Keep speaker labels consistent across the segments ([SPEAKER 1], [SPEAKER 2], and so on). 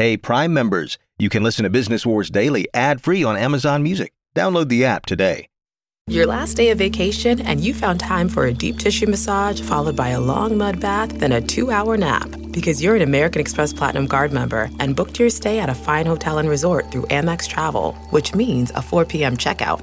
[SPEAKER 1] Hey, Prime members, you can listen to Business Wars Daily ad free on Amazon Music. Download the app today.
[SPEAKER 2] Your last day of vacation, and you found time for a deep tissue massage followed by a long mud bath, then a two hour nap. Because you're an American Express Platinum Card member and booked your stay at a fine hotel and resort through Amex Travel, which means a 4 p.m. checkout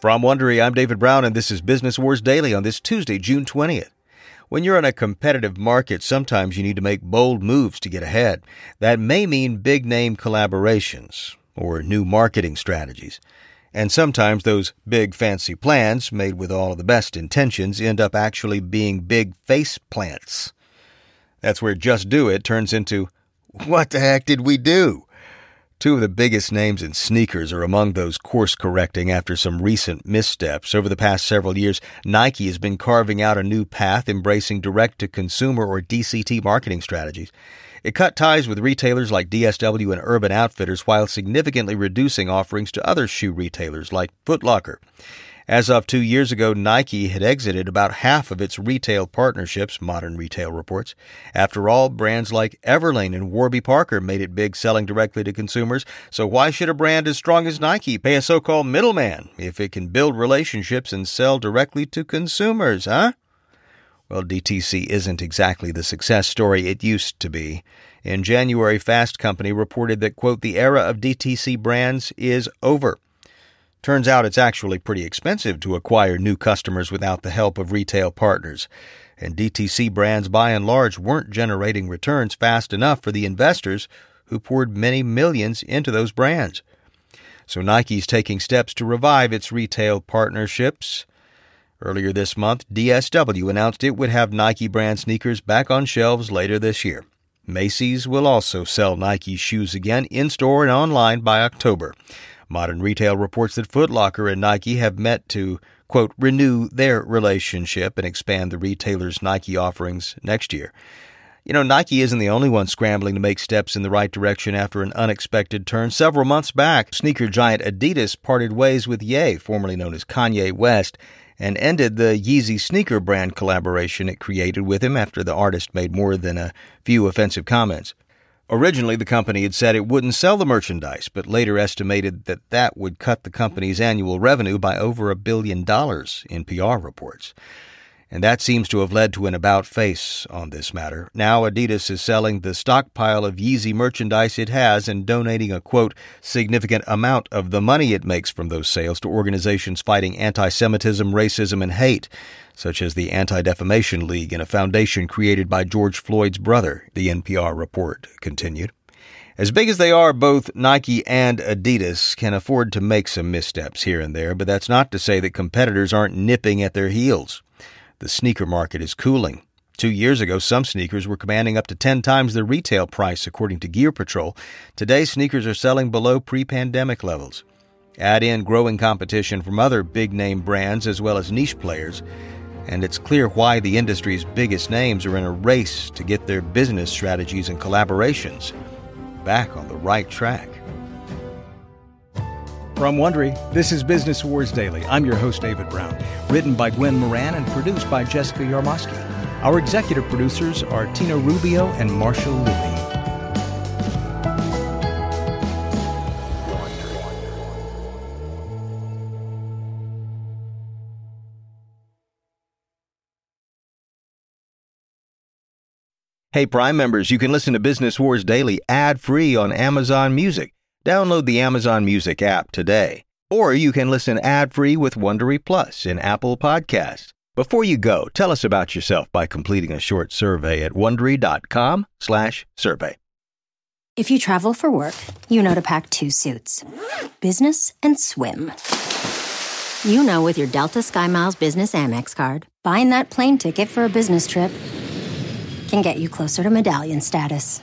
[SPEAKER 1] From Wondery, I'm David Brown, and this is Business Wars Daily on this Tuesday, June 20th. When you're in a competitive market, sometimes you need to make bold moves to get ahead. That may mean big name collaborations or new marketing strategies. And sometimes those big fancy plans, made with all of the best intentions, end up actually being big face plants. That's where Just Do It turns into, what the heck did we do? Two of the biggest names in sneakers are among those course correcting after some recent missteps. Over the past several years, Nike has been carving out a new path embracing direct to consumer or DCT marketing strategies. It cut ties with retailers like DSW and Urban Outfitters while significantly reducing offerings to other shoe retailers like Foot Locker. As of two years ago, Nike had exited about half of its retail partnerships, Modern Retail reports. After all, brands like Everlane and Warby Parker made it big selling directly to consumers, so why should a brand as strong as Nike pay a so called middleman if it can build relationships and sell directly to consumers, huh? Well, DTC isn't exactly the success story it used to be. In January, Fast Company reported that, quote, the era of DTC brands is over. Turns out it's actually pretty expensive to acquire new customers without the help of retail partners. And DTC brands by and large weren't generating returns fast enough for the investors who poured many millions into those brands. So Nike's taking steps to revive its retail partnerships. Earlier this month, DSW announced it would have Nike brand sneakers back on shelves later this year. Macy's will also sell Nike shoes again in store and online by October. Modern Retail reports that Foot Locker and Nike have met to, quote, renew their relationship and expand the retailer's Nike offerings next year. You know, Nike isn't the only one scrambling to make steps in the right direction after an unexpected turn. Several months back, sneaker giant Adidas parted ways with Ye, formerly known as Kanye West, and ended the Yeezy sneaker brand collaboration it created with him after the artist made more than a few offensive comments. Originally, the company had said it wouldn't sell the merchandise, but later estimated that that would cut the company's annual revenue by over a billion dollars NPR reports and that seems to have led to an about face on this matter. Now Adidas is selling the stockpile of Yeezy merchandise it has and donating a quote significant amount of the money it makes from those sales to organizations fighting anti-Semitism, racism, and hate, such as the Anti-Defamation League and a foundation created by George Floyd's brother, the NPR report continued. As big as they are, both Nike and Adidas can afford to make some missteps here and there, but that's not to say that competitors aren't nipping at their heels. The sneaker market is cooling. Two years ago, some sneakers were commanding up to 10 times the retail price, according to Gear Patrol. Today, sneakers are selling below pre pandemic levels. Add in growing competition from other big name brands as well as niche players, and it's clear why the industry's biggest names are in a race to get their business strategies and collaborations back on the right track.
[SPEAKER 3] From Wondery, this is Business Wars Daily. I'm your host, David Brown. Written by Gwen Moran and produced by Jessica Yarmosky. Our executive producers are Tina Rubio and Marshall Lewy.
[SPEAKER 1] Hey, Prime members, you can listen to Business Wars Daily ad free on Amazon Music. Download the Amazon Music app today. Or you can listen ad-free with Wondery Plus in Apple Podcasts. Before you go, tell us about yourself by completing a short survey at wondery.com/survey.
[SPEAKER 4] If you travel for work, you know to pack two suits: business and swim. You know with your Delta SkyMiles Business Amex card, buying that plane ticket for a business trip can get you closer to medallion status.